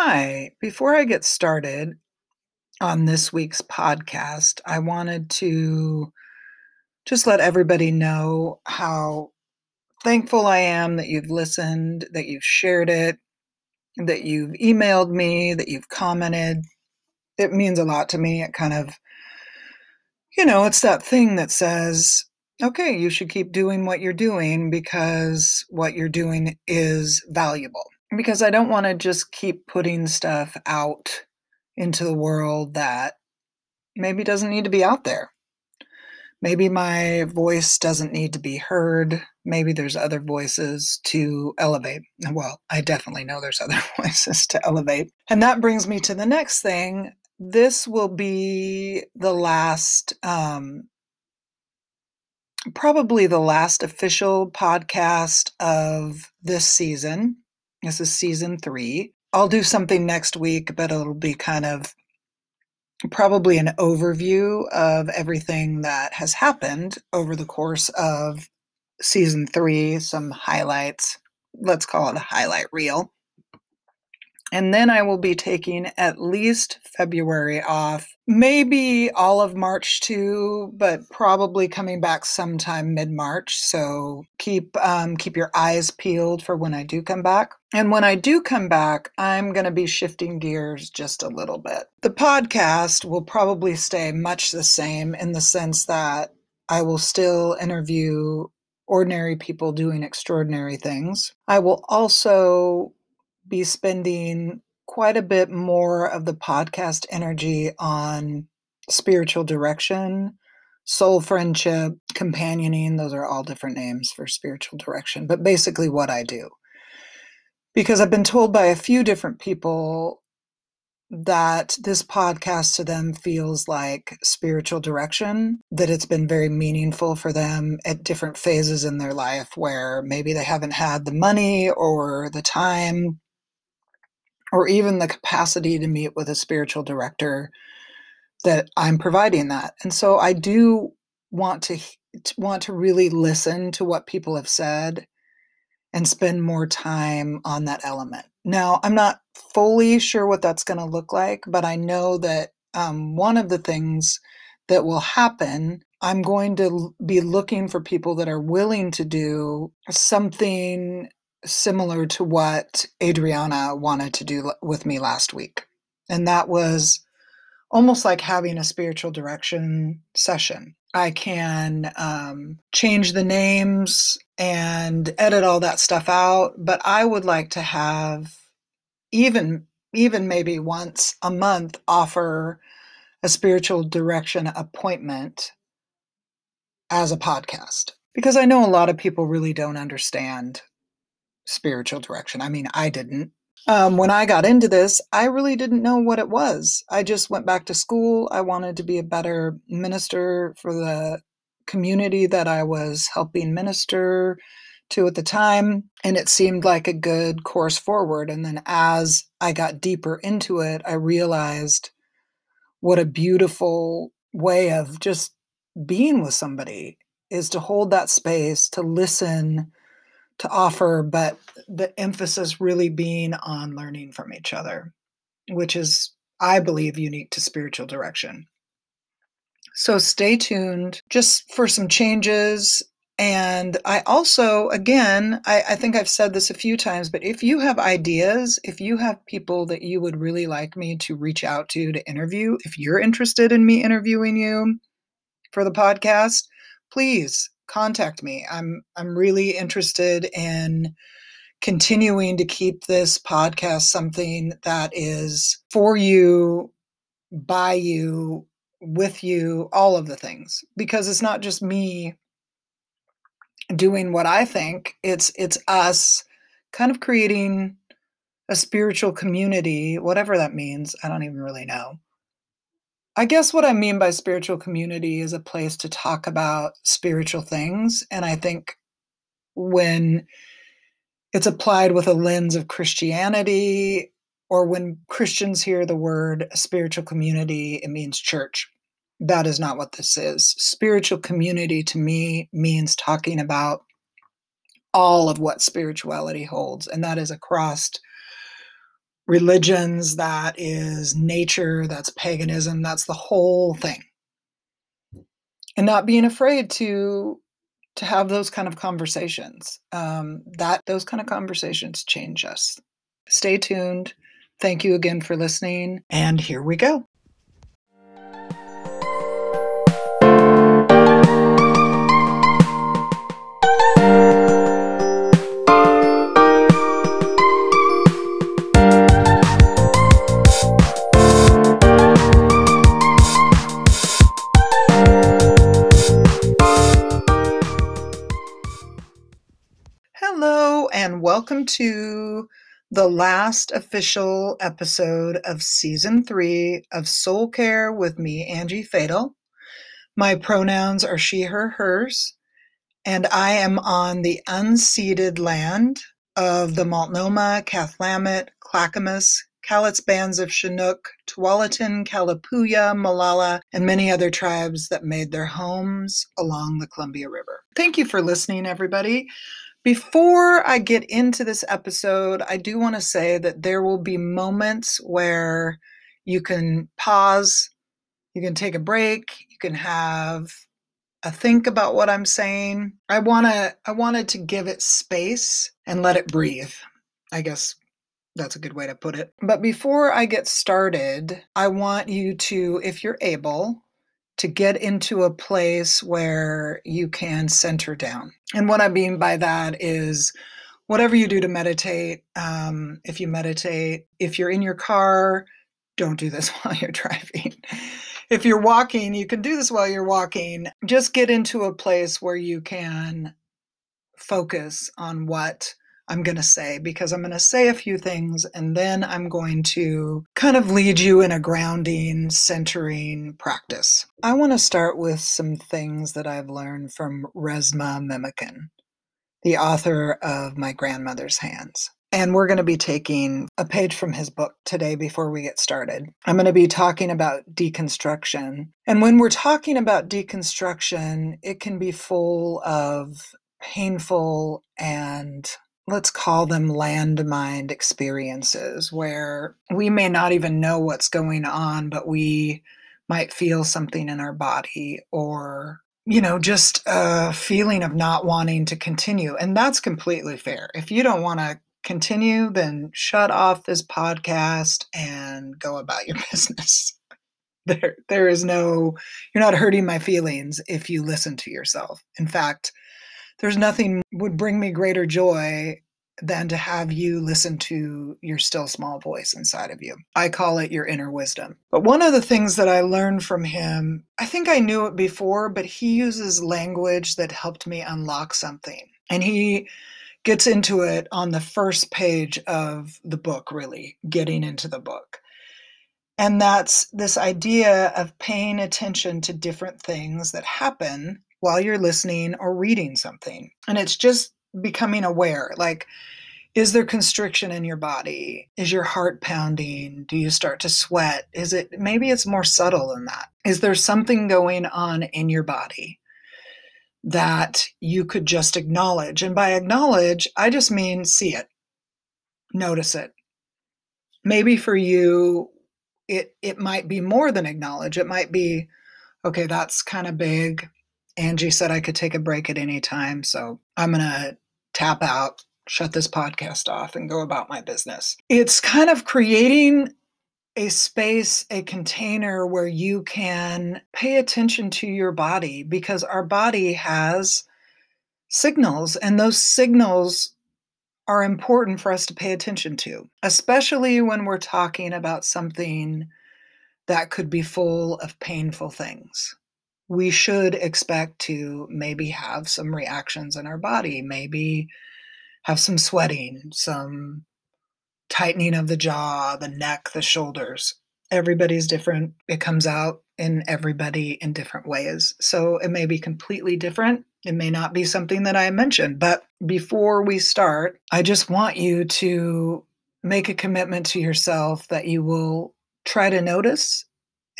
Hi, before I get started on this week's podcast, I wanted to just let everybody know how thankful I am that you've listened, that you've shared it, that you've emailed me, that you've commented. It means a lot to me. It kind of, you know, it's that thing that says, okay, you should keep doing what you're doing because what you're doing is valuable because I don't want to just keep putting stuff out into the world that maybe doesn't need to be out there. Maybe my voice doesn't need to be heard. Maybe there's other voices to elevate. Well, I definitely know there's other voices to elevate. And that brings me to the next thing. This will be the last, um, probably the last official podcast of this season. This is season three. I'll do something next week, but it'll be kind of probably an overview of everything that has happened over the course of season three, some highlights. Let's call it a highlight reel. And then I will be taking at least February off, maybe all of March too, but probably coming back sometime mid March. So keep um, keep your eyes peeled for when I do come back. And when I do come back, I'm going to be shifting gears just a little bit. The podcast will probably stay much the same in the sense that I will still interview ordinary people doing extraordinary things. I will also be spending quite a bit more of the podcast energy on spiritual direction, soul friendship, companioning. Those are all different names for spiritual direction, but basically what I do. Because I've been told by a few different people that this podcast to them feels like spiritual direction, that it's been very meaningful for them at different phases in their life where maybe they haven't had the money or the time or even the capacity to meet with a spiritual director that I'm providing that. And so I do want to, to want to really listen to what people have said and spend more time on that element. Now, I'm not fully sure what that's going to look like, but I know that um, one of the things that will happen, I'm going to be looking for people that are willing to do something similar to what Adriana wanted to do with me last week. And that was almost like having a spiritual direction session. I can um, change the names and edit all that stuff out, but I would like to have even even maybe once a month offer a spiritual direction appointment as a podcast because I know a lot of people really don't understand spiritual direction. I mean, I didn't. Um, when I got into this, I really didn't know what it was. I just went back to school. I wanted to be a better minister for the community that I was helping minister to at the time. And it seemed like a good course forward. And then as I got deeper into it, I realized what a beautiful way of just being with somebody is to hold that space, to listen, to offer, but the emphasis really being on learning from each other, which is, I believe, unique to spiritual direction. So stay tuned just for some changes. And I also, again, I, I, think I've said this a few times, but if you have ideas, if you have people that you would really like me to reach out to to interview, if you're interested in me interviewing you for the podcast, please contact me. I'm I'm really interested in continuing to keep this podcast something that is for you, by you, with you, all of the things. Because it's not just me doing what I think, it's it's us kind of creating a spiritual community, whatever that means. I don't even really know. I guess what I mean by spiritual community is a place to talk about spiritual things. And I think when it's applied with a lens of Christianity, or when Christians hear the word spiritual community, it means church. That is not what this is. Spiritual community to me means talking about all of what spirituality holds, and that is across religions, that is nature, that's paganism, that's the whole thing. And not being afraid to to have those kind of conversations. Um, that those kind of conversations change us. Stay tuned. Thank you again for listening. And here we go. Welcome to the last official episode of season three of Soul Care with me, Angie Fatal. My pronouns are she, her, hers, and I am on the unceded land of the Multnomah, Cathlamet, Clackamas, Cowlitz bands of Chinook, Tualatin, Kalapuya, Molalla, and many other tribes that made their homes along the Columbia River. Thank you for listening, everybody. Before I get into this episode, I do want to say that there will be moments where you can pause, you can take a break, you can have a think about what I'm saying. I want to I wanted to give it space and let it breathe. I guess that's a good way to put it. But before I get started, I want you to if you're able to get into a place where you can center down. And what I mean by that is whatever you do to meditate, um, if you meditate, if you're in your car, don't do this while you're driving. if you're walking, you can do this while you're walking. Just get into a place where you can focus on what I'm going to say because I'm going to say a few things and then I'm going to kind of lead you in a grounding, centering practice. I want to start with some things that I've learned from Resmaa Menakem, the author of My Grandmother's Hands. And we're going to be taking a page from his book today before we get started. I'm going to be talking about deconstruction. And when we're talking about deconstruction, it can be full of painful and let's call them landmine experiences where we may not even know what's going on, but we might feel something in our body or you know just a feeling of not wanting to continue and that's completely fair. If you don't want to continue then shut off this podcast and go about your business. There there is no you're not hurting my feelings if you listen to yourself. In fact there's nothing would bring me greater joy than to have you listen to your still small voice inside of you. I call it your inner wisdom. But one of the things that I learned from him, I think I knew it before, but he uses language that helped me unlock something. And he gets into it on the first page of the book, really, getting into the book. And that's this idea of paying attention to different things that happen while you're listening or reading something. And it's just becoming aware like, is there constriction in your body? Is your heart pounding? Do you start to sweat? Is it maybe it's more subtle than that? Is there something going on in your body that you could just acknowledge? And by acknowledge, I just mean see it, notice it. Maybe for you, it it might be more than acknowledge. It might be, okay, that's kind of big. Angie said I could take a break at any time, so I'm gonna tap out, shut this podcast off, and go about my business. It's kind of creating a space, a container where you can pay attention to your body because our body has signals, and those signals are important for us to pay attention to, especially when we're talking about something that could be full of painful things. We should expect to maybe have some reactions in our body, maybe have some sweating, some tightening of the jaw, the neck, the shoulders. Everybody's different. It comes out in everybody in different ways. So it may be completely different. It may not be something that I mentioned. But before we start, I just want you to make a commitment to yourself that you will try to notice.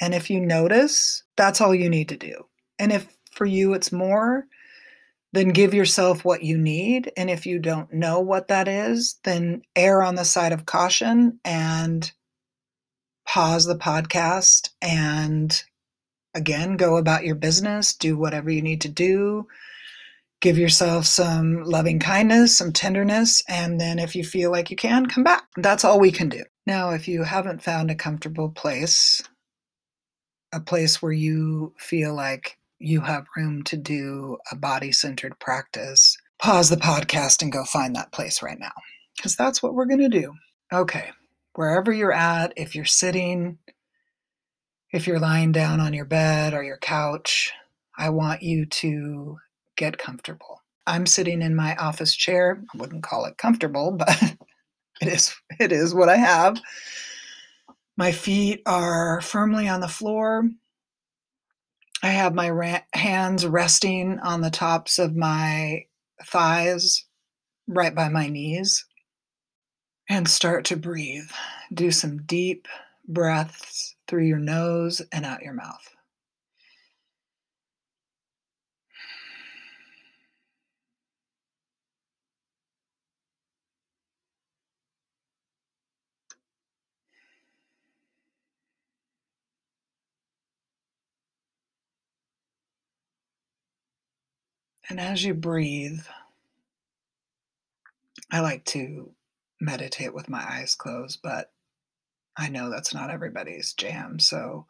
And if you notice, that's all you need to do. And if for you it's more, then give yourself what you need. And if you don't know what that is, then err on the side of caution and pause the podcast and again go about your business, do whatever you need to do. Give yourself some loving kindness, some tenderness, and then if you feel like you can, come back. That's all we can do. Now, if you haven't found a comfortable place, a place where you feel like you have room to do a body centered practice, pause the podcast and go find that place right now. Because that's what we're going to do. Okay, wherever you're at, if you're sitting, if you're lying down on your bed or your couch, I want you to get comfortable. I'm sitting in my office chair. I wouldn't call it comfortable, but it is it is what I have. My feet are firmly on the floor. I have my ra- hands resting on the tops of my thighs, right by my knees, and start to breathe. Do some deep breaths through your nose and out your mouth. And as you breathe, I like to meditate with my eyes closed, but I know that's not everybody's jam. So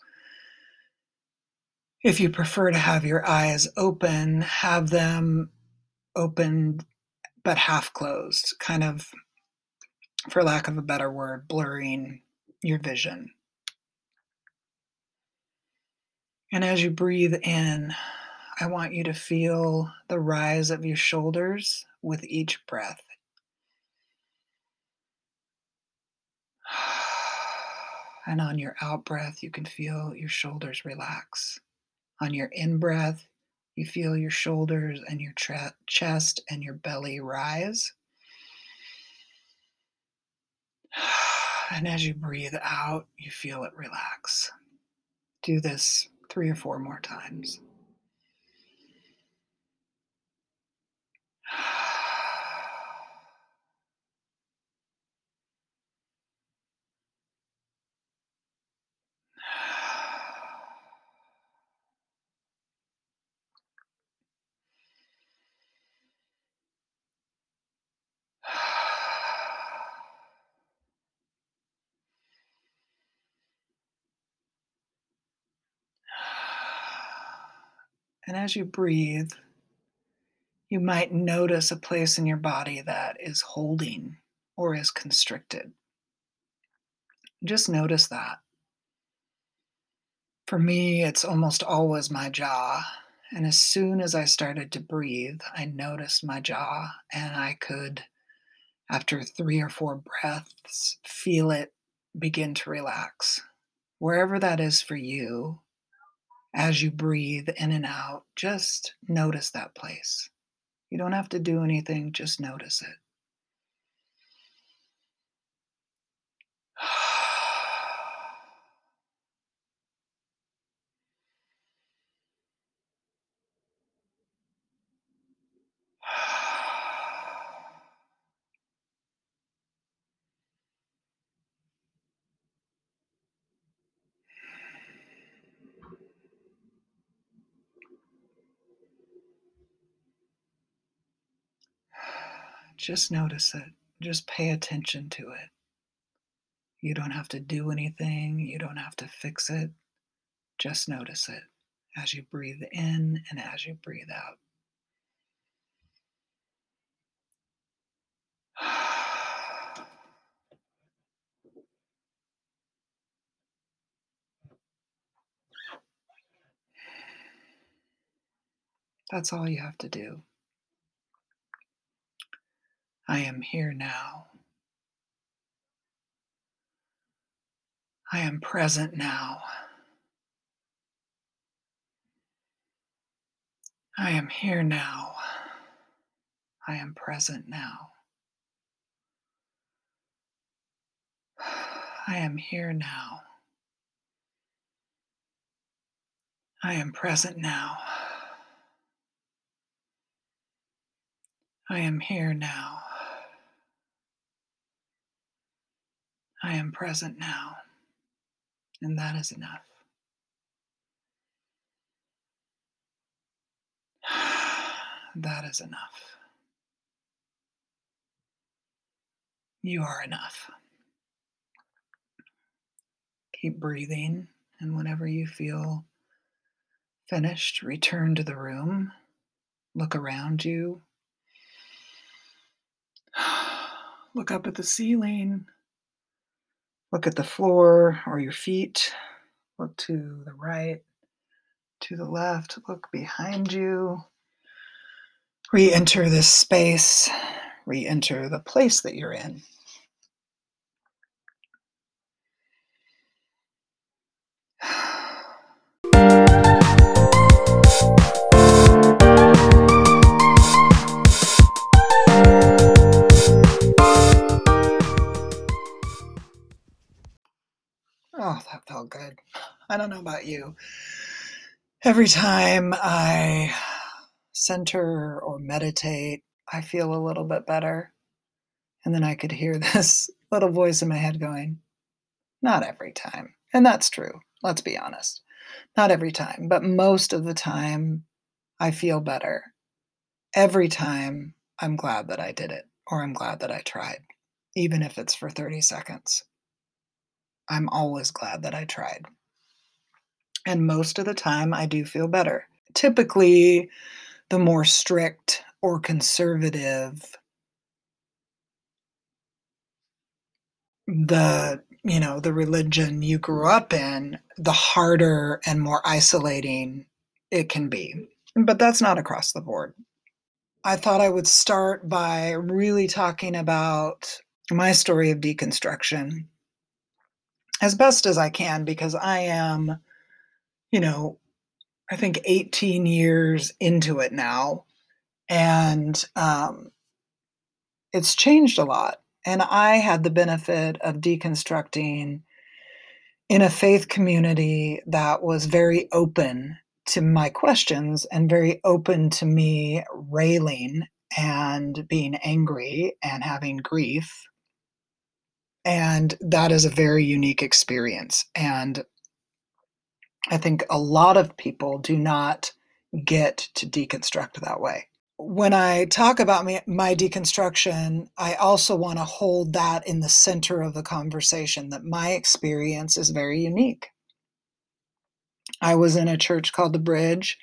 if you prefer to have your eyes open, have them open but half closed, kind of, for lack of a better word, blurring your vision. And as you breathe in, I want you to feel the rise of your shoulders with each breath. And on your out breath, you can feel your shoulders relax. On your in breath, you feel your shoulders and your tra- chest and your belly rise. And as you breathe out, you feel it relax. Do this three or four more times. And as you breathe, you might notice a place in your body that is holding or is constricted. Just notice that. For me, it's almost always my jaw. And as soon as I started to breathe, I noticed my jaw and I could, after three or four breaths, feel it begin to relax. Wherever that is for you, as you breathe in and out, just notice that place. You don't have to do anything, just notice it. Just notice it. Just pay attention to it. You don't have to do anything, you don't have to fix it. Just notice it as you breathe in and as you breathe out. That's all you have to do. I am here now. I am present now. I am here now. I am present now. I am here now. I am present now. I am here now. I am present now. And that is enough. That is enough. You are enough. Keep breathing, and whenever you feel finished, return to the room. Look around you. Look up at the ceiling. Look at the floor or your feet. Look to the right, to the left. Look behind you. Re enter this space. Re enter the place that you're in. Felt good. I don't know about you. Every time I center or meditate, I feel a little bit better. And then I could hear this little voice in my head going, Not every time. And that's true. Let's be honest. Not every time, but most of the time, I feel better. Every time, I'm glad that I did it, or I'm glad that I tried, even if it's for 30 seconds. I'm always glad that I tried. And most of the time, I do feel better. Typically, the more strict or conservative the you know the religion you grew up in the harder and more isolating it can be but that's not across the board i thought i would start by really talking about my story of deconstruction as best as I can because I am, you know, I think 18 years into it now. And um, it's changed a lot. And I had the benefit of deconstructing in a faith community that was very open to my questions and very open to me railing and being angry and having grief and that is a very unique experience. And I think a lot of people do not get to deconstruct that way. When I talk about my, my deconstruction, I also want to hold that in the center of the conversation that my experience is very unique. I was in a church called The Bridge.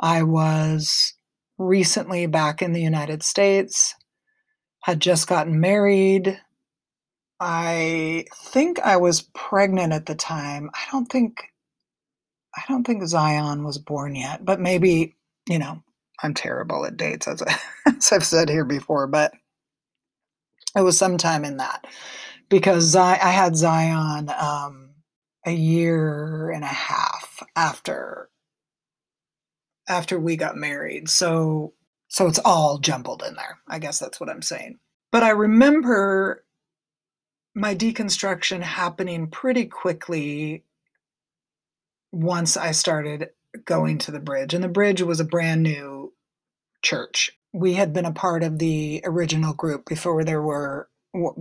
I was recently back in the United States, had just gotten married, I think I was pregnant at the time. I don't think I don't think Zion was born yet, but maybe, you know, I'm terrible at dates as, I, as I've said here before, but it was sometime in that because I, I had Zion um, a year and a half after after we got married. So so it's all jumbled in there. I guess that's what I'm saying. But I remember my deconstruction happening pretty quickly once I started going to the bridge. And the bridge was a brand new church. We had been a part of the original group before there were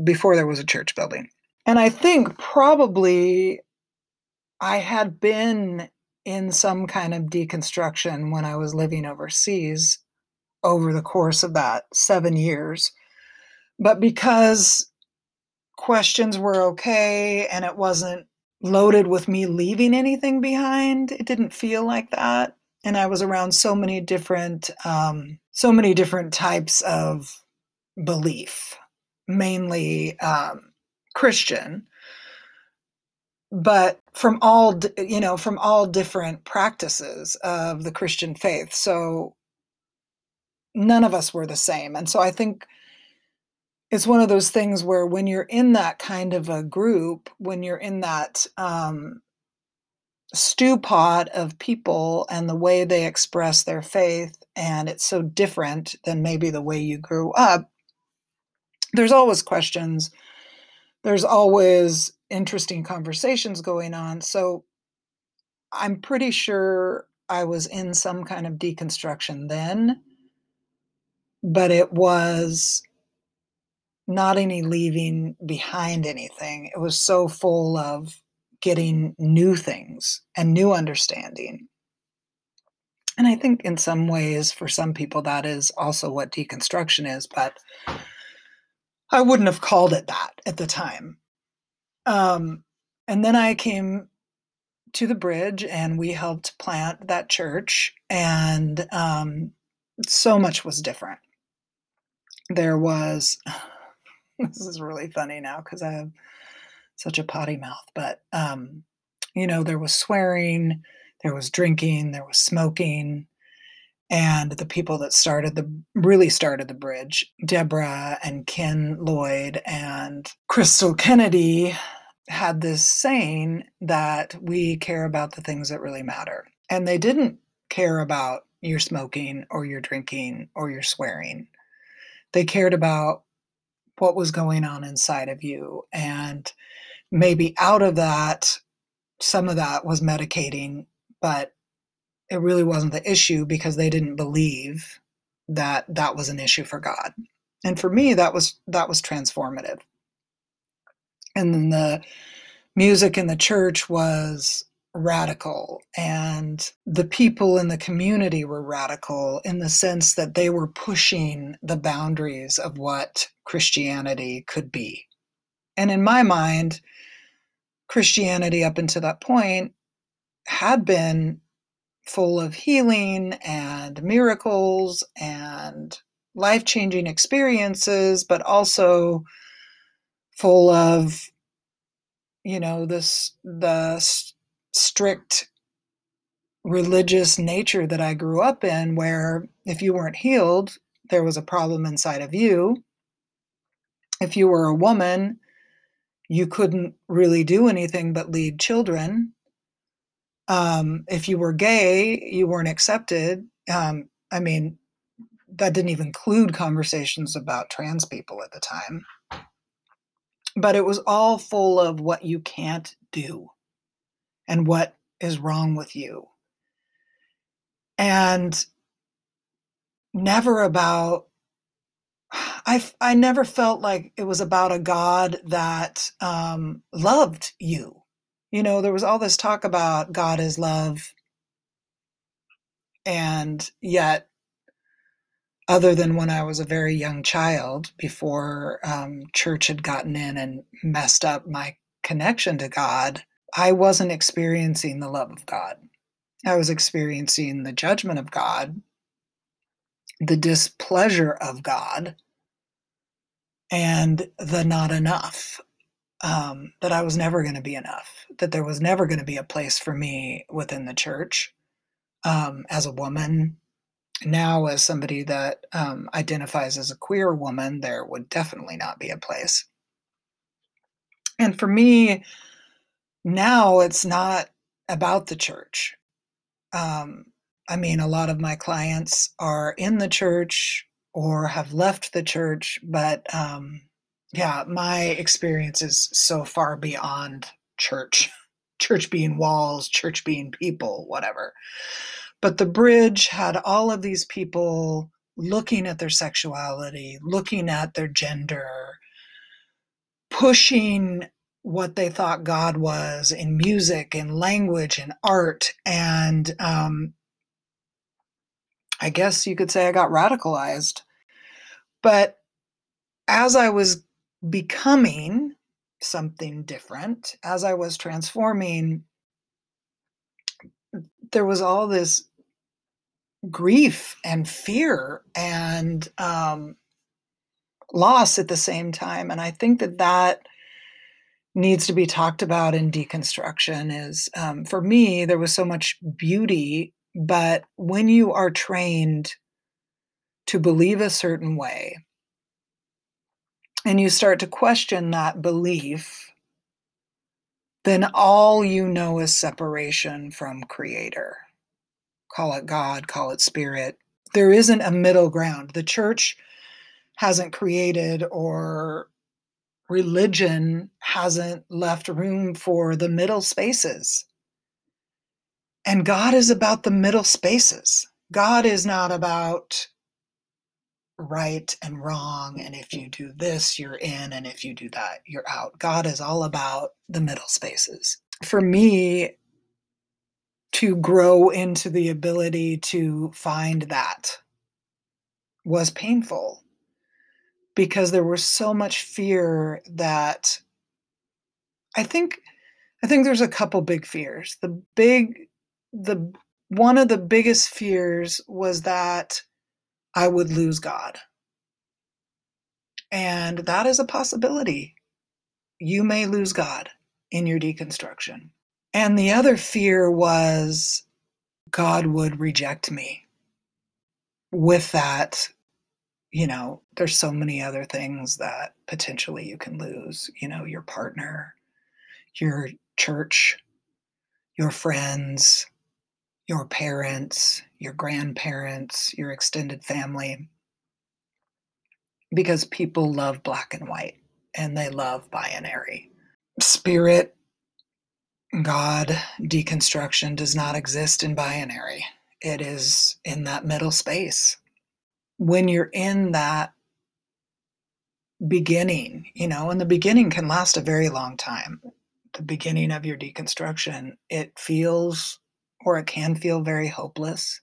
before there was a church building. And I think probably I had been in some kind of deconstruction when I was living overseas over the course of that 7 years. But because questions were okay and it wasn't loaded with me leaving anything behind. It didn't feel like that. And I was around so many different, um, so many different types of belief, mainly um, Christian, but from all, you know, from all different practices of the Christian faith. So none of us were the same. And so I think it's one of those things where when you're in that kind of a group, when you're in that um, stew pot of people and the way they express their faith, and it's so different than maybe the way you grew up, there's always questions. There's always interesting conversations going on. So I'm pretty sure I was in some kind of deconstruction then but it was not any leaving behind anything. It was so full of getting new things and new understanding. And I think in some ways, for some people, that is also what deconstruction is, but I wouldn't have called it that at the time. Um, and then I came to the bridge and we helped plant that church, and um, so much was different. There was, this is really funny now because I have such a potty mouth, but um, you know, there was swearing, there was drinking, there was smoking, and the people that started the really started the bridge, Deborah and Ken Lloyd and Crystal Kennedy had this saying that we care about the things that really matter. And they didn't care about your smoking or your drinking or your swearing. They cared about what was going on inside of you. And maybe out of that, some of that was medicating, but it really wasn't the issue because they didn't believe that that was an issue for God. And for me, that was that was transformative. And then the music in the church was radical and the people in the community were radical in the sense that they were pushing the boundaries of what Christianity could be. And in my mind, Christianity up until that point had been full of healing and miracles and life changing experiences, but also full of, you know, this, the strict religious nature that I grew up in, where if you weren't healed, there was a problem inside of you. If you were a woman, you couldn't really do anything but lead children. Um, if you were gay, you weren't accepted. Um, I mean, that didn't even include conversations about trans people at the time. But it was all full of what you can't do and what is wrong with you. And never about I I never felt like it was about a God that um, loved you. You know, there was all this talk about God is love, and yet, other than when I was a very young child, before um, church had gotten in and messed up my connection to God, I wasn't experiencing the love of God. I was experiencing the judgment of God, the displeasure of God, and the not enough. Um, that I was never going to be enough, that there was never going to be a place for me within the church um, as a woman. Now, as somebody that um, identifies as a queer woman, there would definitely not be a place. And for me, now it's not about the church. Um, I mean, a lot of my clients are in the church or have left the church, but um, yeah, my experience is so far beyond church. Church being walls, church being people, whatever. But the bridge had all of these people looking at their sexuality, looking at their gender, pushing what they thought God was in music and language and art. And um, I guess you could say I got radicalized. But as I was becoming something different, as I was transforming, there was all this grief and fear and um, loss at the same time. And I think that that needs to be talked about in deconstruction is um, for me there was so much beauty but when you are trained to believe a certain way and you start to question that belief then all you know is separation from creator. Call it god call it spirit. There isn't a middle ground. The church hasn't created or religion hasn't left room for the middle spaces. And God is about the middle spaces. God is not about right and wrong. And if you do this, you're in. And if you do that, you're out. God is all about the middle spaces. For me, to grow into the ability to find that was painful because there was so much fear that I think I think there's a couple big fears. The big the one of the biggest fears was that I would lose God. And that is a possibility. You may lose God in your deconstruction. And the other fear was God would reject me. With that, you know, there's so many other things that potentially you can lose, you know, your partner, your church, your friends, your parents, your grandparents, your extended family. Because people love black and white and they love binary. Spirit, God, deconstruction does not exist in binary, it is in that middle space. When you're in that beginning, you know, and the beginning can last a very long time. The beginning of your deconstruction, it feels or it can feel very hopeless,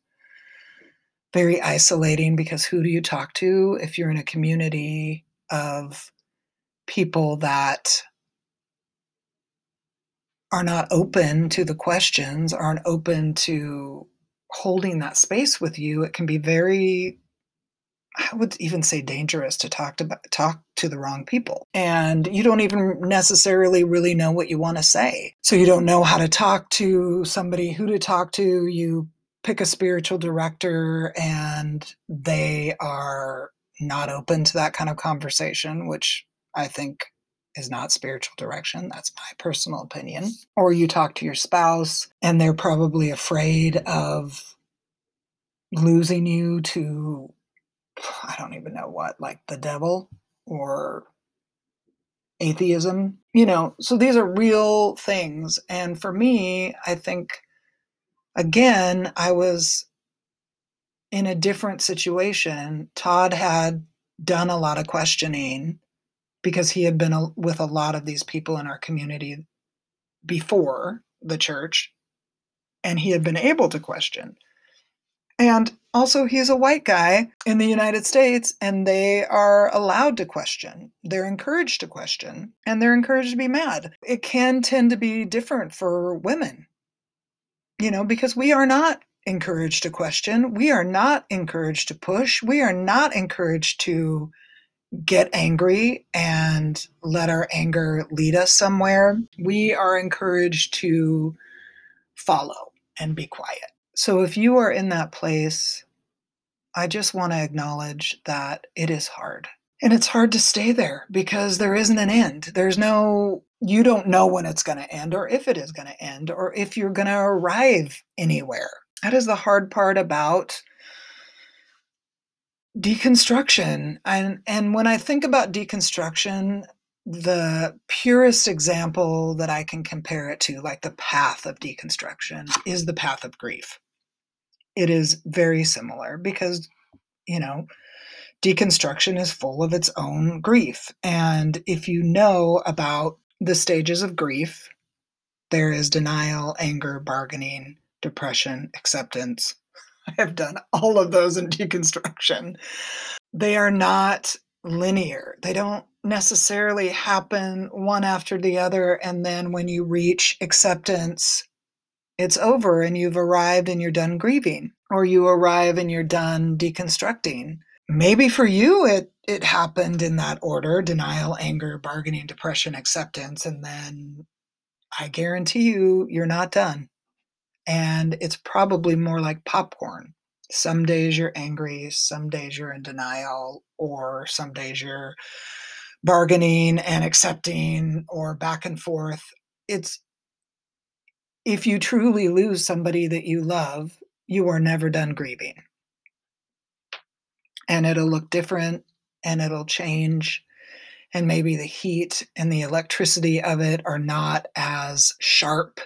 very isolating because who do you talk to if you're in a community of people that are not open to the questions, aren't open to holding that space with you? It can be very I would even say dangerous to talk to talk to the wrong people. And you don't even necessarily really know what you want to say. So you don't know how to talk to somebody, who to talk to. You pick a spiritual director and they are not open to that kind of conversation, which I think is not spiritual direction. That's my personal opinion. Or you talk to your spouse and they're probably afraid of losing you to I don't even know what, like the devil or atheism, you know. So these are real things. And for me, I think, again, I was in a different situation. Todd had done a lot of questioning because he had been a, with a lot of these people in our community before the church, and he had been able to question. And also, he's a white guy in the United States, and they are allowed to question. They're encouraged to question, and they're encouraged to be mad. It can tend to be different for women, you know, because we are not encouraged to question. We are not encouraged to push. We are not encouraged to get angry and let our anger lead us somewhere. We are encouraged to follow and be quiet. So if you are in that place, I just want to acknowledge that it is hard. And it's hard to stay there because there isn't an end. There's no, you don't know when it's going to end or if it is going to end or if you're going to arrive anywhere. That is the hard part about deconstruction. And, and when I think about deconstruction, the purest example that I can compare it to, like the path of deconstruction, is the path of grief it is very similar because, you know, deconstruction is full of its own grief. And if you know about the stages of grief, there is denial, anger, bargaining, depression, acceptance. I have done all of those in deconstruction. They are not linear, they don't necessarily happen one after the other. And then when you reach acceptance, it's over and you've arrived and you're done grieving or you arrive and you're done deconstructing. Maybe for you it it happened in that order denial anger bargaining depression acceptance and then i guarantee you you're not done. And it's probably more like popcorn. Some days you're angry some days you're in denial or some days you're bargaining and accepting or back and forth. It's if you truly lose somebody that you love, you are never done grieving. And it'll look different and it'll change. And maybe the heat and the electricity of it are not as sharp.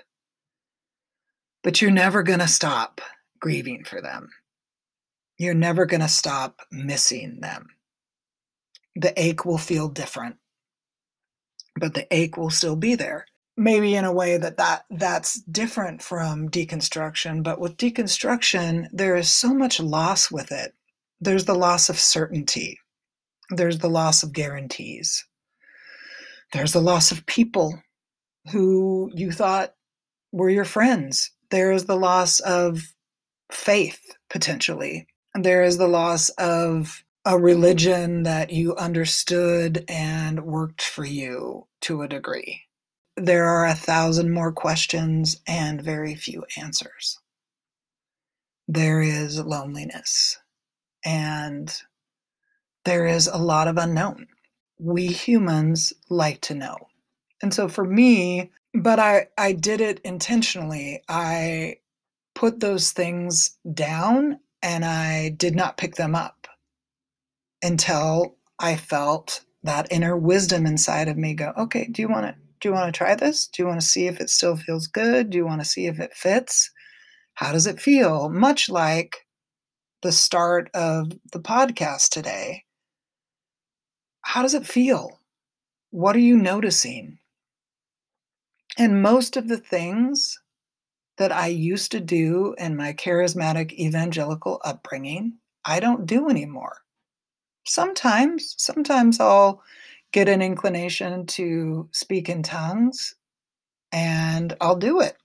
But you're never going to stop grieving for them. You're never going to stop missing them. The ache will feel different, but the ache will still be there. Maybe in a way that, that that's different from deconstruction, but with deconstruction, there is so much loss with it. There's the loss of certainty, there's the loss of guarantees, there's the loss of people who you thought were your friends. There is the loss of faith, potentially. There is the loss of a religion that you understood and worked for you to a degree. There are a thousand more questions and very few answers. There is loneliness and there is a lot of unknown. We humans like to know. And so for me, but I, I did it intentionally. I put those things down and I did not pick them up until I felt that inner wisdom inside of me go, okay, do you want to do you want to try this? Do you want to see if it still feels good? Do you want to see if it fits? How does it feel? Much like the start of the podcast today. How does it feel? What are you noticing? And most of the things that I used to do in my charismatic evangelical upbringing, I don't do anymore. Sometimes, sometimes I'll get an inclination to speak in tongues and I'll do it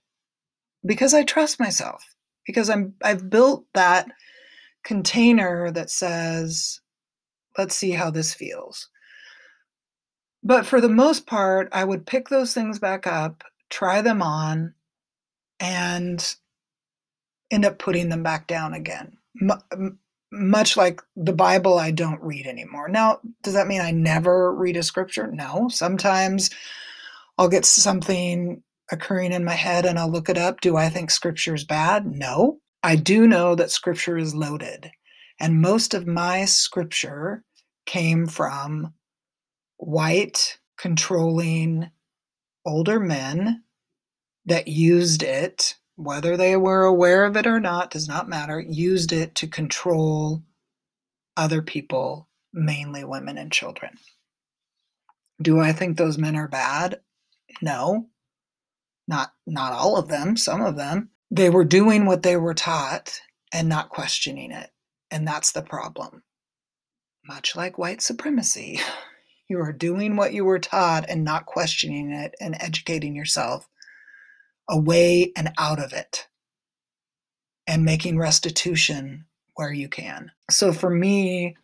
because I trust myself because I'm I've built that container that says let's see how this feels. But for the most part, I would pick those things back up, try them on, and end up putting them back down again. Much like the Bible, I don't read anymore. Now, does that mean I never read a scripture? No. Sometimes I'll get something occurring in my head and I'll look it up. Do I think scripture is bad? No. I do know that scripture is loaded. And most of my scripture came from white, controlling older men that used it, whether they were aware of it or not, does not matter, used it to control other people, mainly women and children. Do I think those men are bad? No. Not not all of them, some of them. They were doing what they were taught and not questioning it. And that's the problem. Much like white supremacy. You are doing what you were taught and not questioning it and educating yourself away and out of it and making restitution where you can. So for me,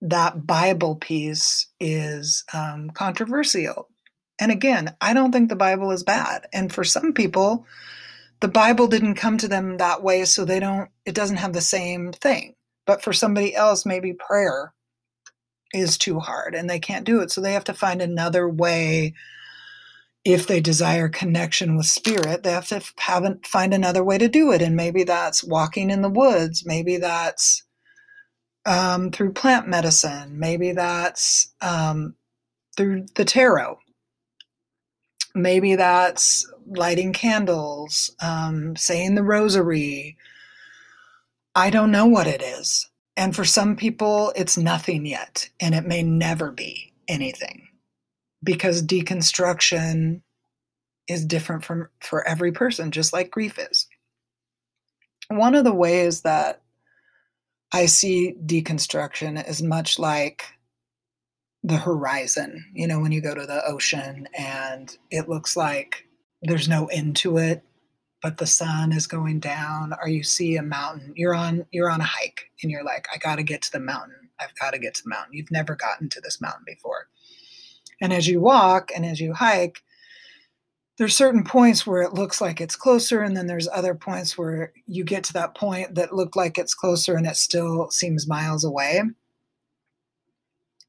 that Bible piece is um, controversial. And again, I don't think the Bible is bad. And for some people, the Bible didn't come to them that way, so they don't, it doesn't have the same thing. But for somebody else, maybe prayer is too hard and they can't do it. So they have to find another way if they desire connection with spirit, they have to have, find another way to do it. And maybe that's walking in the woods. Maybe that's um, through plant medicine. Maybe that's um, through the tarot. Maybe that's lighting candles, um, saying the rosary. I don't know what it is. And for some people, it's nothing yet, and it may never be anything because deconstruction is different from for every person just like grief is. One of the ways that i see deconstruction is much like the horizon you know when you go to the ocean and it looks like there's no end to it but the sun is going down or you see a mountain you're on you're on a hike and you're like i got to get to the mountain. I've got to get to the mountain. You've never gotten to this mountain before and as you walk and as you hike, there's certain points where it looks like it's closer, and then there's other points where you get to that point that look like it's closer and it still seems miles away.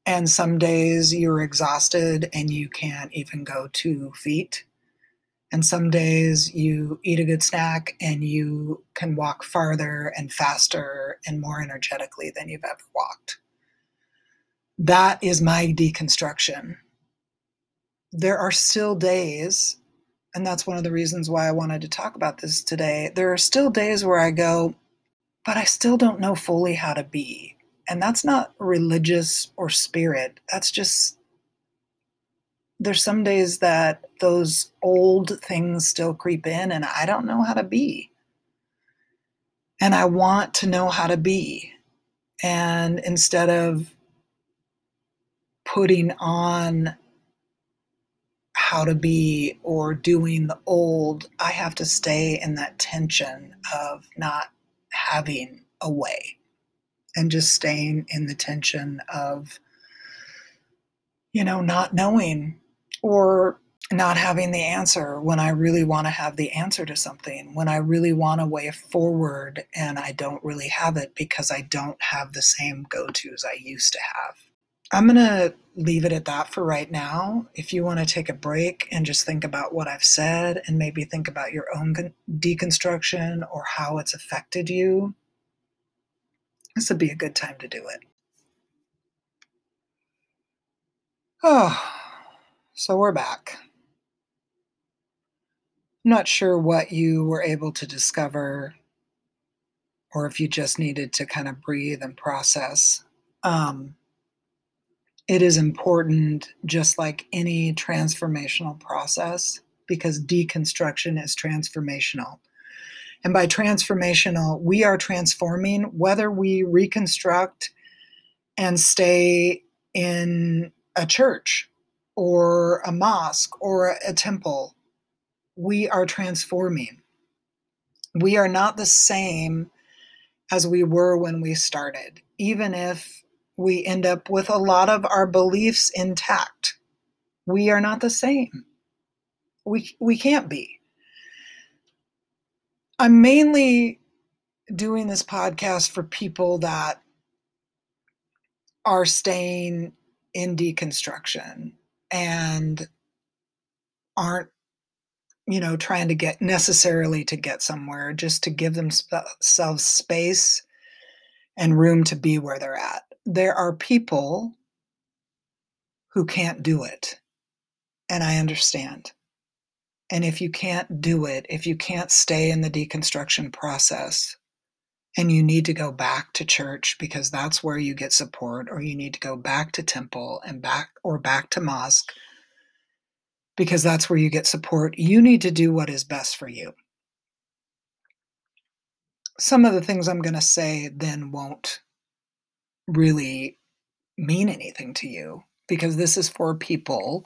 And some days you're exhausted and you can't even go two feet. And some days you eat a good snack and you can walk farther and faster and more energetically than you've ever walked. That is my deconstruction there are still days, and that's one of the reasons why I wanted to talk about this today. There are still days where I go, but I still don't know fully how to be. And that's not religious or spirit. That's just, there's some days that those old things still creep in and I don't know how to be. And I want to know how to be. And instead of putting on how to be or doing the old, I have to stay in that tension of not having a way and just staying in the tension of, you know, not knowing or not having the answer when I really want to have the answer to something, when I really want a way forward and I don't really have it because I don't have the same go tos I used to have. I'm going to leave it at that for right now. If you want to take a break and just think about what I've said and maybe think about your own deconstruction or how it's affected you, this would be a good time to do it. Oh, so we're back. I'm not sure what you were able to discover or if you just needed to kind of breathe and process. Um, it is important, just like any transformational process, because deconstruction is transformational. And by transformational, we are transforming whether we reconstruct and stay in a church or a mosque or a temple. We are transforming. We are not the same as we were when we started, even if we end up with a lot of our beliefs intact. We are not the same. We, we can't be. I'm mainly doing this podcast for people that are staying in deconstruction and aren't you know trying to get necessarily to get somewhere just to give themselves space and room to be where they're at there are people who can't do it. And I understand. And if you can't do it, if you can't stay in the deconstruction process, and you need to go back to church because that's where you get support, or you need to go back to temple and back or back to mosque because that's where you get support, you need to do what is best for you. Some of the things I'm going to say then won't really mean anything to you because this is for people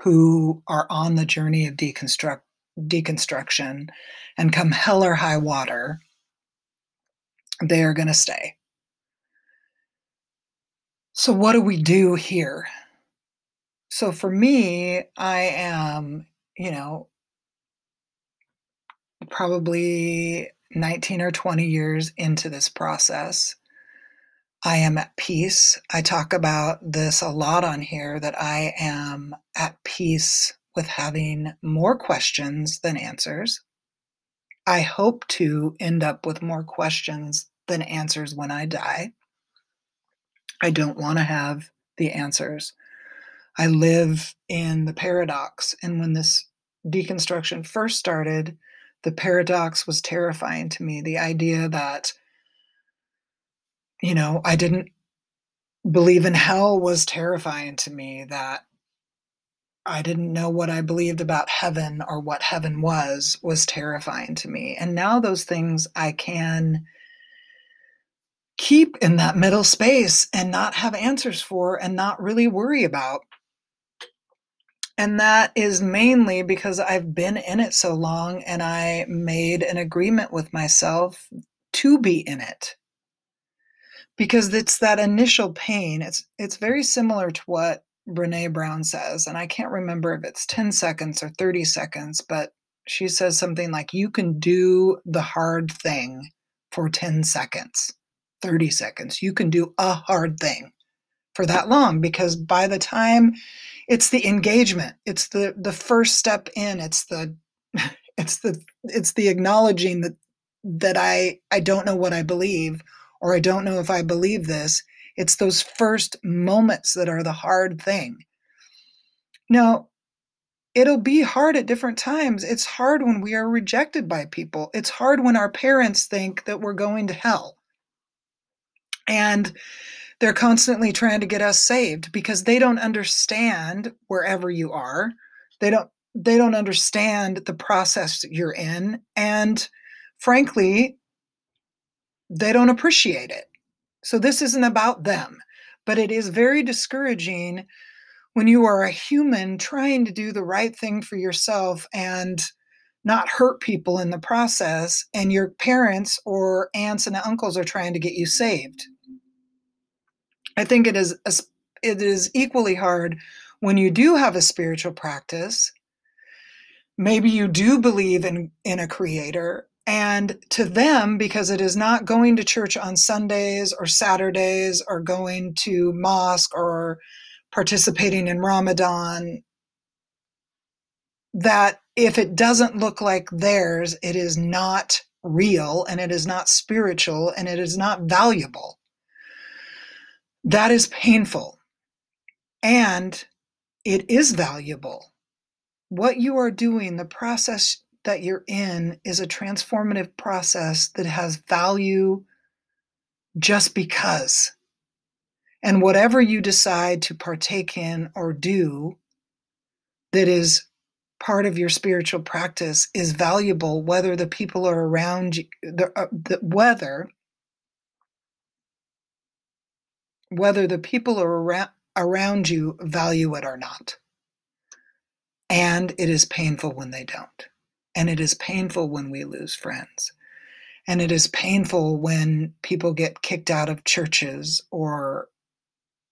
who are on the journey of deconstruct deconstruction and come hell or high water they are going to stay. So what do we do here? So for me i am you know probably 19 or 20 years into this process I am at peace. I talk about this a lot on here that I am at peace with having more questions than answers. I hope to end up with more questions than answers when I die. I don't want to have the answers. I live in the paradox. And when this deconstruction first started, the paradox was terrifying to me. The idea that you know, I didn't believe in hell was terrifying to me that I didn't know what I believed about heaven or what heaven was was terrifying to me. And now those things I can keep in that middle space and not have answers for and not really worry about. And that is mainly because I've been in it so long and I made an agreement with myself to be in it because it's that initial pain. It's it's very similar to what Brene Brown says, and I can't remember if it's 10 seconds or 30 seconds, but she says something like you can do the hard thing for 10 seconds, 30 seconds. You can do a hard thing for that long because by the time it's the engagement, it's the the first step in, it's the it's the it's the acknowledging that that I I don't know what I believe or I don't know if I believe this. It's those first moments that are the hard thing. Now, it'll be hard at different times. It's hard when we are rejected by people. It's hard when our parents think that we're going to hell. And they're constantly trying to get us saved because they don't understand wherever you are. They don't they don't understand the process you're in and frankly they don't appreciate it. So this isn't about them, but it is very discouraging when you are a human trying to do the right thing for yourself and not hurt people in the process, and your parents or aunts and uncles are trying to get you saved. I think it is it is equally hard when you do have a spiritual practice. Maybe you do believe in in a creator and to them because it is not going to church on Sundays or Saturdays or going to mosque or participating in Ramadan, that if it doesn't look like theirs, it is not real and it is not spiritual and it is not valuable. That is painful. And it is valuable. What you are doing, the process that you're in, is a transformative process that has value just because. And whatever you decide to partake in or do that is part of your spiritual practice is valuable, whether the people are around you, uh, the, whether whether the people are around, around you value it or not. And it is painful when they don't. And it is painful when we lose friends. And it is painful when people get kicked out of churches or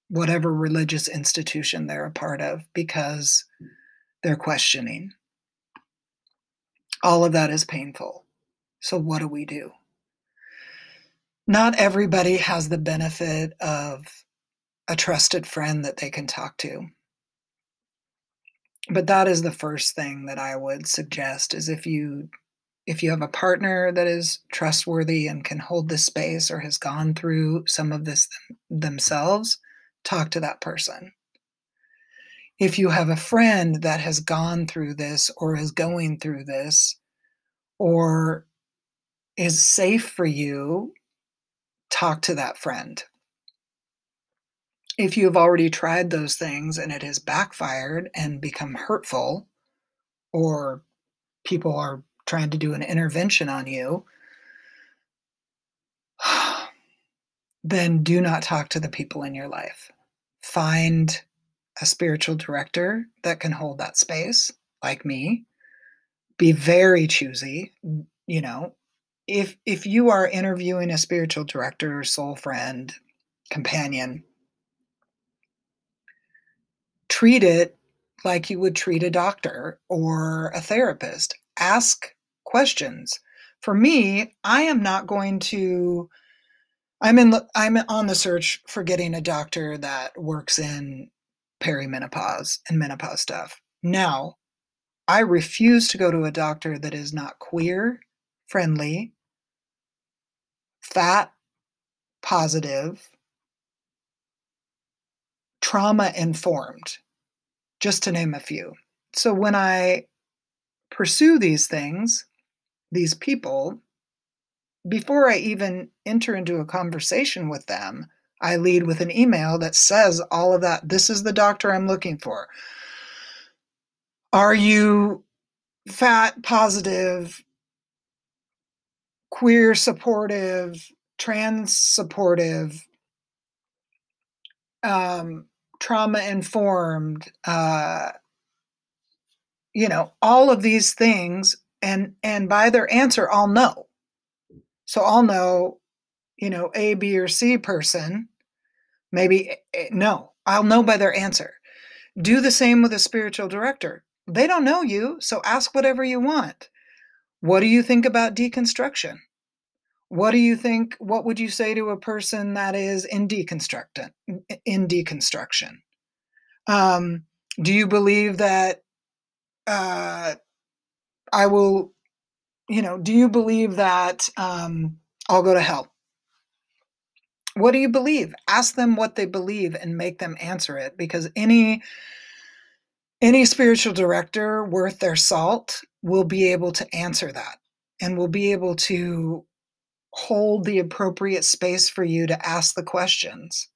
whatever religious institution they're a part of because they're questioning. All of that is painful. So, what do we do? Not everybody has the benefit of a trusted friend that they can talk to. But that is the first thing that I would suggest is if you if you have a partner that is trustworthy and can hold this space or has gone through some of this themselves, talk to that person. If you have a friend that has gone through this or is going through this or is safe for you, talk to that friend. If you have already tried those things and it has backfired and become hurtful, or people are trying to do an intervention on you, then do not talk to the people in your life find a spiritual director that can hold that space, like me. Be very choosy, you know. If if you are interviewing a spiritual director, soul friend, companion, treat it like you would treat a doctor or a therapist. Ask questions. For me, I am not going to I'm in I'm on the search for getting a doctor that works in perimenopause and menopause stuff. Now, I refuse to go to a doctor that is not queer friendly, fat positive, trauma informed, just to name a few. So when I pursue these things, these people, before I even enter into a conversation with them, I lead with an email that says all of that. This is the doctor I'm looking for. Are you fat positive, queer supportive, trans supportive, um, trauma informed, uh, you know, all of these things, and and by their answer, I'll know. So I'll know, you know, A, B, or C person. Maybe eh, eh, no, I'll know by their answer. Do the same with a spiritual director. They don't know you, so ask whatever you want. What do you think about deconstruction? What do you think? What would you say to a person that is in deconstruction? In deconstruction, um, do you believe that uh, I will you know, do you believe that um, I'll go to hell? What do you believe? Ask them what they believe and make them answer it because any any spiritual director worth their salt will be able to answer that and will be able to hold the appropriate space for you to ask the questions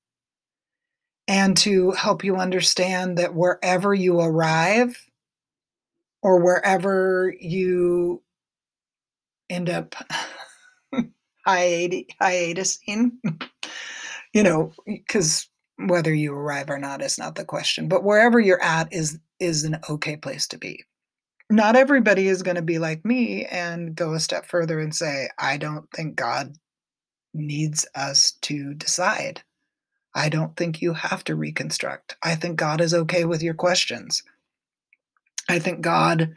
and to help you understand that wherever you arrive or wherever you end up hiatusing, you know, because whether you arrive or not is not the question, but wherever you're at is is an okay place to be. Not everybody is going to be like me and go a step further and say, I don't think God needs us to decide. I don't think you have to reconstruct. I think God is okay with your questions. I think God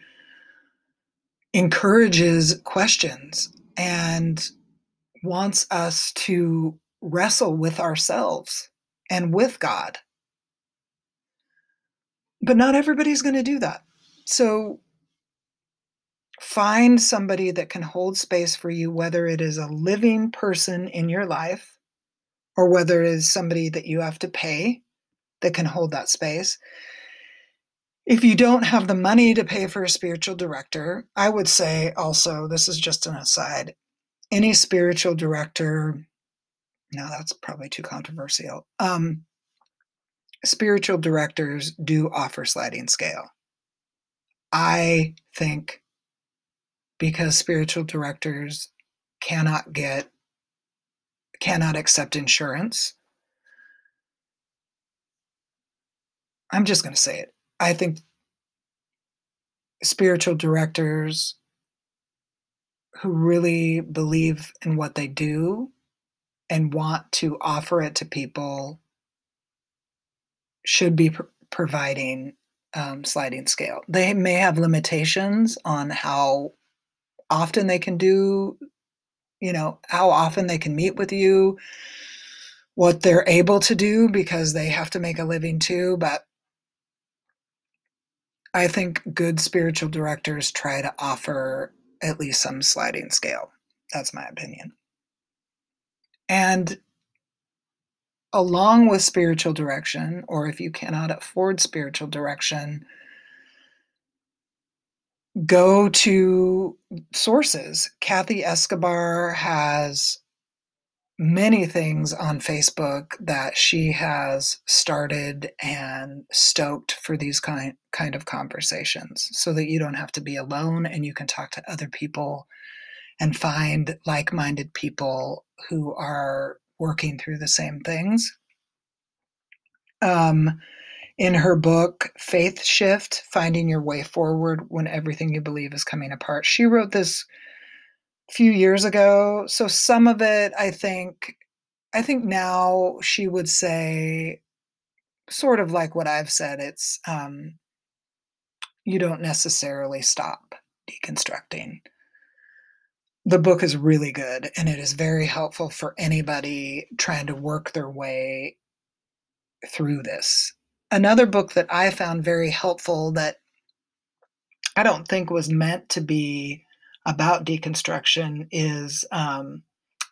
encourages questions and wants us to wrestle with ourselves and with God. But not everybody's going to do that. So find somebody that can hold space for you, whether it is a living person in your life or whether it is somebody that you have to pay that can hold that space. If you don't have the money to pay for a spiritual director, I would say also, this is just an aside, any spiritual director, no, that's probably too controversial. Um, spiritual directors do offer sliding scale. I think because spiritual directors cannot get cannot accept insurance. I'm just going to say it. I think spiritual directors who really believe in what they do and want to offer it to people should be pr- providing um, sliding scale. They may have limitations on how often they can do, you know, how often they can meet with you, what they're able to do because they have to make a living too. But I think good spiritual directors try to offer at least some sliding scale. That's my opinion. And along with spiritual direction, or if you cannot afford spiritual direction, go to sources. Kathy Escobar has many things on Facebook that she has started and stoked for these kind kind of conversations so that you don't have to be alone and you can talk to other people and find like-minded people who are working through the same things. Um, in her book, Faith Shift Finding Your Way Forward When Everything You Believe is Coming Apart, she wrote this a few years ago. So some of it, I think, I think now she would say, sort of like what I've said, it's um, you don't necessarily stop deconstructing the book is really good and it is very helpful for anybody trying to work their way through this. Another book that I found very helpful that I don't think was meant to be about deconstruction is um,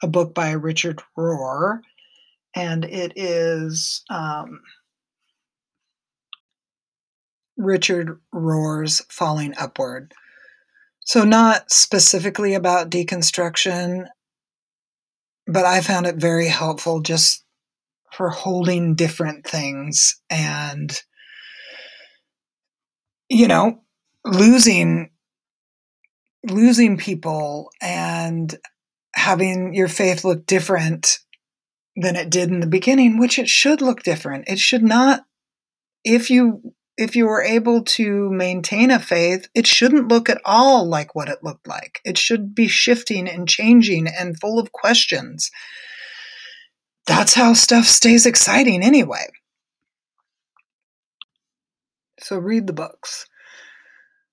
a book by Richard Rohr, and it is um, Richard Rohr's Falling Upward. So, not specifically about deconstruction, but I found it very helpful just for holding different things and, you know, losing losing people and having your faith look different than it did in the beginning which it should look different it should not if you if you were able to maintain a faith, it shouldn't look at all like what it looked like. It should be shifting and changing and full of questions. That's how stuff stays exciting anyway. So read the books.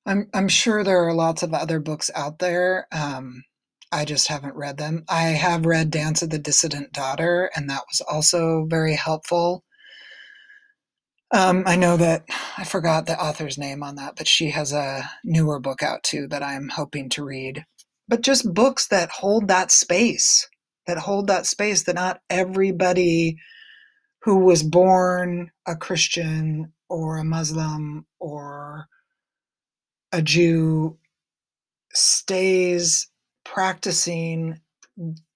I'm I'm sure there are lots of other books out there. Um, I just haven't read them. I have read Dance of the Dissident Daughter, and that was also very helpful. Um, I know that I forgot the author's name on that, but she has a newer book out too that I'm hoping to read. But just books that hold that space, that hold that space that not everybody who was born a Christian or a Muslim or a Jew stays practicing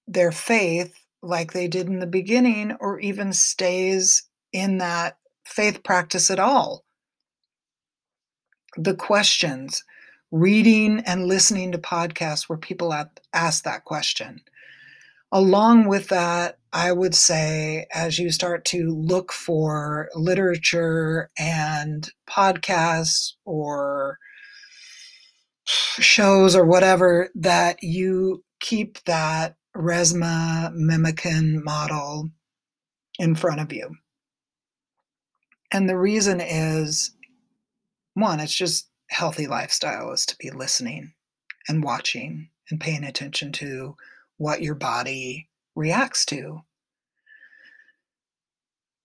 their faith like they did in the beginning, or even stays in that faith practice at all. The questions, reading and listening to podcasts where people ask that question. Along with that, I would say as you start to look for literature and podcasts or shows or whatever, that you keep that Resmaa Menakem model in front of you. And the reason is one, it's just healthy lifestyle is to be listening and watching and paying attention to what your body reacts to.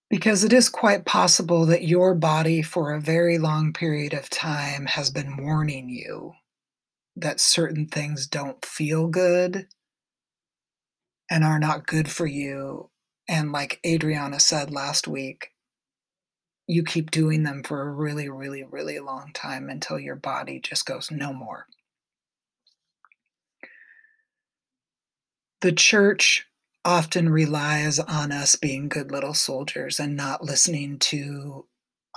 Because it is quite possible that your body, for a very long period of time, has been warning you that certain things don't feel good and are not good for you. And like Adriana said last week, you keep doing them for a really, really, really long time until your body just goes, no more. The church often relies on us being good little soldiers and not listening to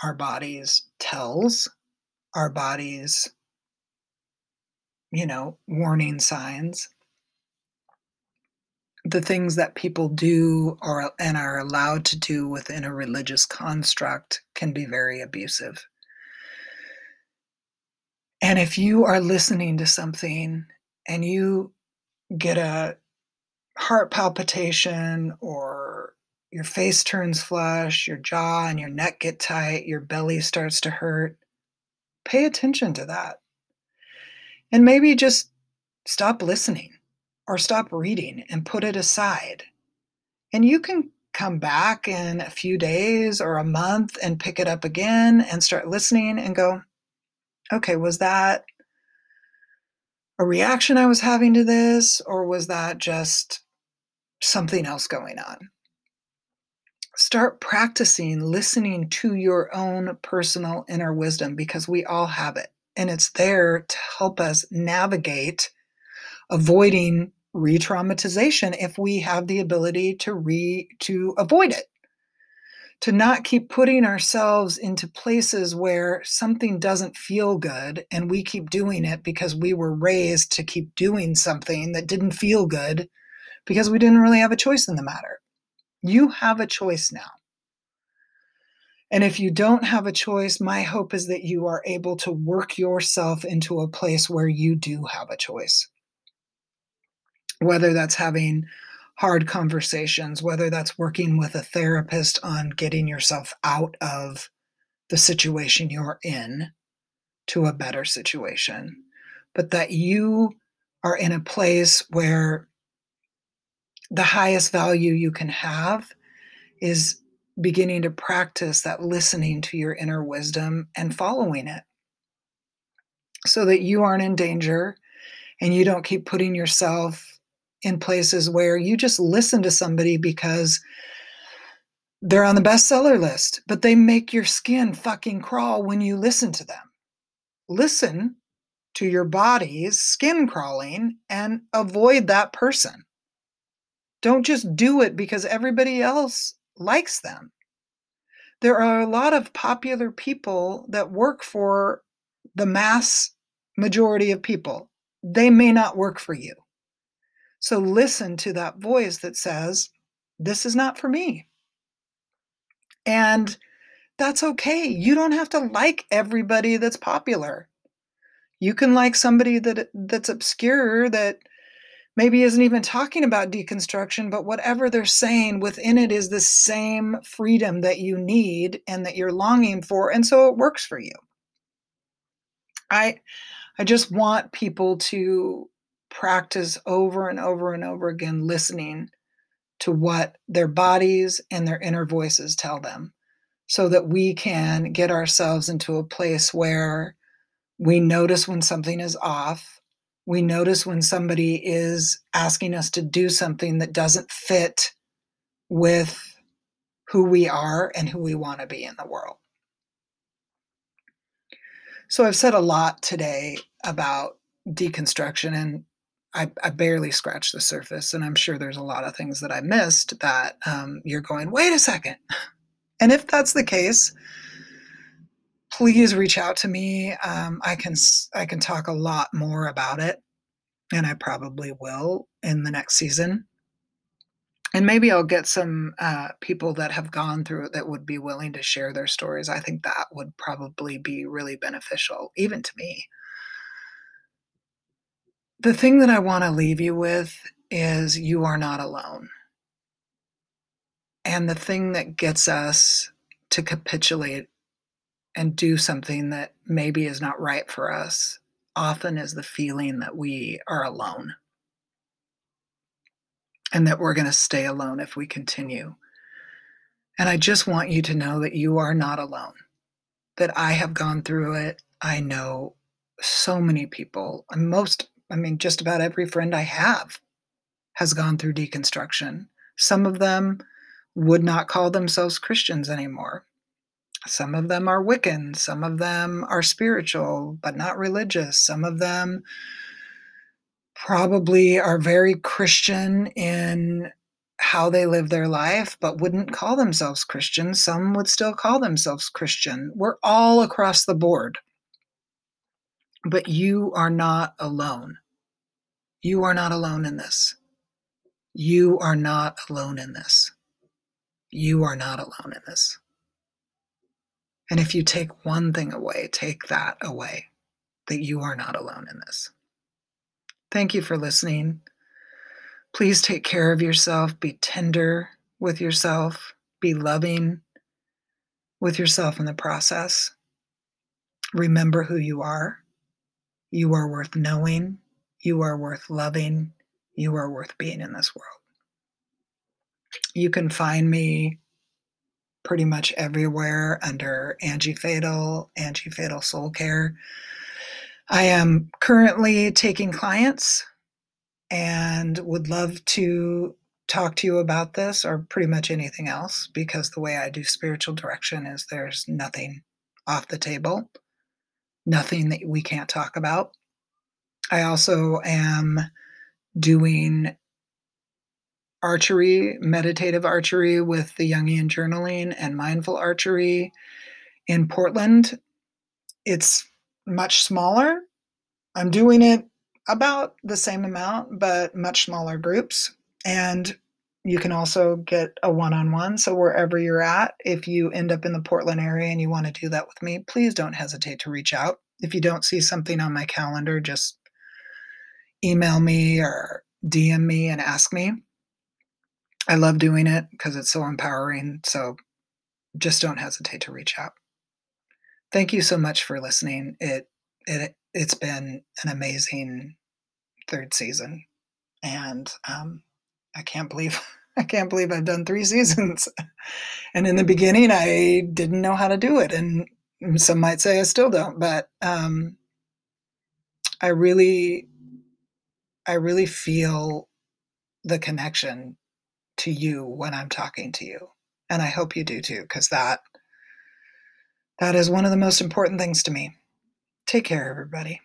our bodies' tells, our bodies' you know, warning signs. The things that people do or and are allowed to do within a religious construct can be very abusive. And if you are listening to something and you get a heart palpitation or your face turns flush, your jaw and your neck get tight, your belly starts to hurt, pay attention to that. And maybe just stop listening or stop reading and put it aside. And you can come back in a few days or a month and pick it up again and start listening and go, okay, was that a reaction I was having to this, or was that just something else going on? Start practicing listening to your own personal inner wisdom because we all have it and it's there to help us navigate avoiding re-traumatization if we have the ability to re to avoid it to not keep putting ourselves into places where something doesn't feel good and we keep doing it because we were raised to keep doing something that didn't feel good because we didn't really have a choice in the matter. You have a choice now. And if you don't have a choice, my hope is that you are able to work yourself into a place where you do have a choice. Whether that's having hard conversations, whether that's working with a therapist on getting yourself out of the situation you're in to a better situation, but that you are in a place where the highest value you can have is beginning to practice that listening to your inner wisdom and following it so that you aren't in danger and you don't keep putting yourself in places where you just listen to somebody because they're on the bestseller list, but they make your skin fucking crawl when you listen to them. Listen to your body's skin crawling and avoid that person. Don't just do it because everybody else likes them. There are a lot of popular people that work for the mass majority of people. They may not work for you. So listen to that voice that says, This is not for me. And that's okay. You don't have to like everybody that's popular. You can like somebody that that's obscure that maybe isn't even talking about deconstruction, but whatever they're saying within it is the same freedom that you need and that you're longing for. And so it works for you. I I just want people to practice over and over and over again listening to what their bodies and their inner voices tell them so that we can get ourselves into a place where we notice when something is off we notice when somebody is asking us to do something that doesn't fit with who we are and who we want to be in the world. So I've said a lot today about deconstruction and I, I, barely scratched the surface, and I'm sure there's a lot of things that I missed that um, you're going, wait a second. And if that's the case, please reach out to me. Um, I can I can talk a lot more about it, and I probably will in the next season. And maybe I'll get some uh, people that have gone through it that would be willing to share their stories. I think that would probably be really beneficial, even to me. The thing that I want to leave you with is you are not alone. And the thing that gets us to capitulate and do something that maybe is not right for us often is the feeling that we are alone and that we're going to stay alone if we continue. And I just want you to know that you are not alone, that I have gone through it. I know so many people, most I mean, just about every friend I have has gone through deconstruction. Some of them would not call themselves Christians anymore. Some of them are Wiccan. Some of them are spiritual, but not religious. Some of them probably are very Christian in how they live their life, but wouldn't call themselves Christian. Some would still call themselves Christian. We're all across the board. But you are not alone. You are not alone in this. You are not alone in this. You are not alone in this. And if you take one thing away, take that away that you are not alone in this. Thank you for listening. Please take care of yourself. Be tender with yourself. Be loving with yourself in the process. Remember who you are. You are worth knowing. You are worth loving. You are worth being in this world. You can find me pretty much everywhere under Angie Fatal, Angie Fatal Soul Care. I am currently taking clients and would love to talk to you about this or pretty much anything else because the way I do spiritual direction is there's nothing off the table, nothing that we can't talk about. I also am doing archery, meditative archery with the Jungian journaling and mindful archery in Portland. It's much smaller. I'm doing it about the same amount, but much smaller groups. And you can also get a one on one. So, wherever you're at, if you end up in the Portland area and you want to do that with me, please don't hesitate to reach out. If you don't see something on my calendar, just email me or DM me and ask me. I love doing it because it's so empowering. So just don't hesitate to reach out. Thank you so much for listening. It it it's been an amazing third season, and um, I can't believe I can't believe I've done three seasons. and in the beginning, I didn't know how to do it, and some might say I still don't. But um, I really I really feel the connection to you when I'm talking to you. And I hope you do too, because that that is one of the most important things to me. Take care, everybody.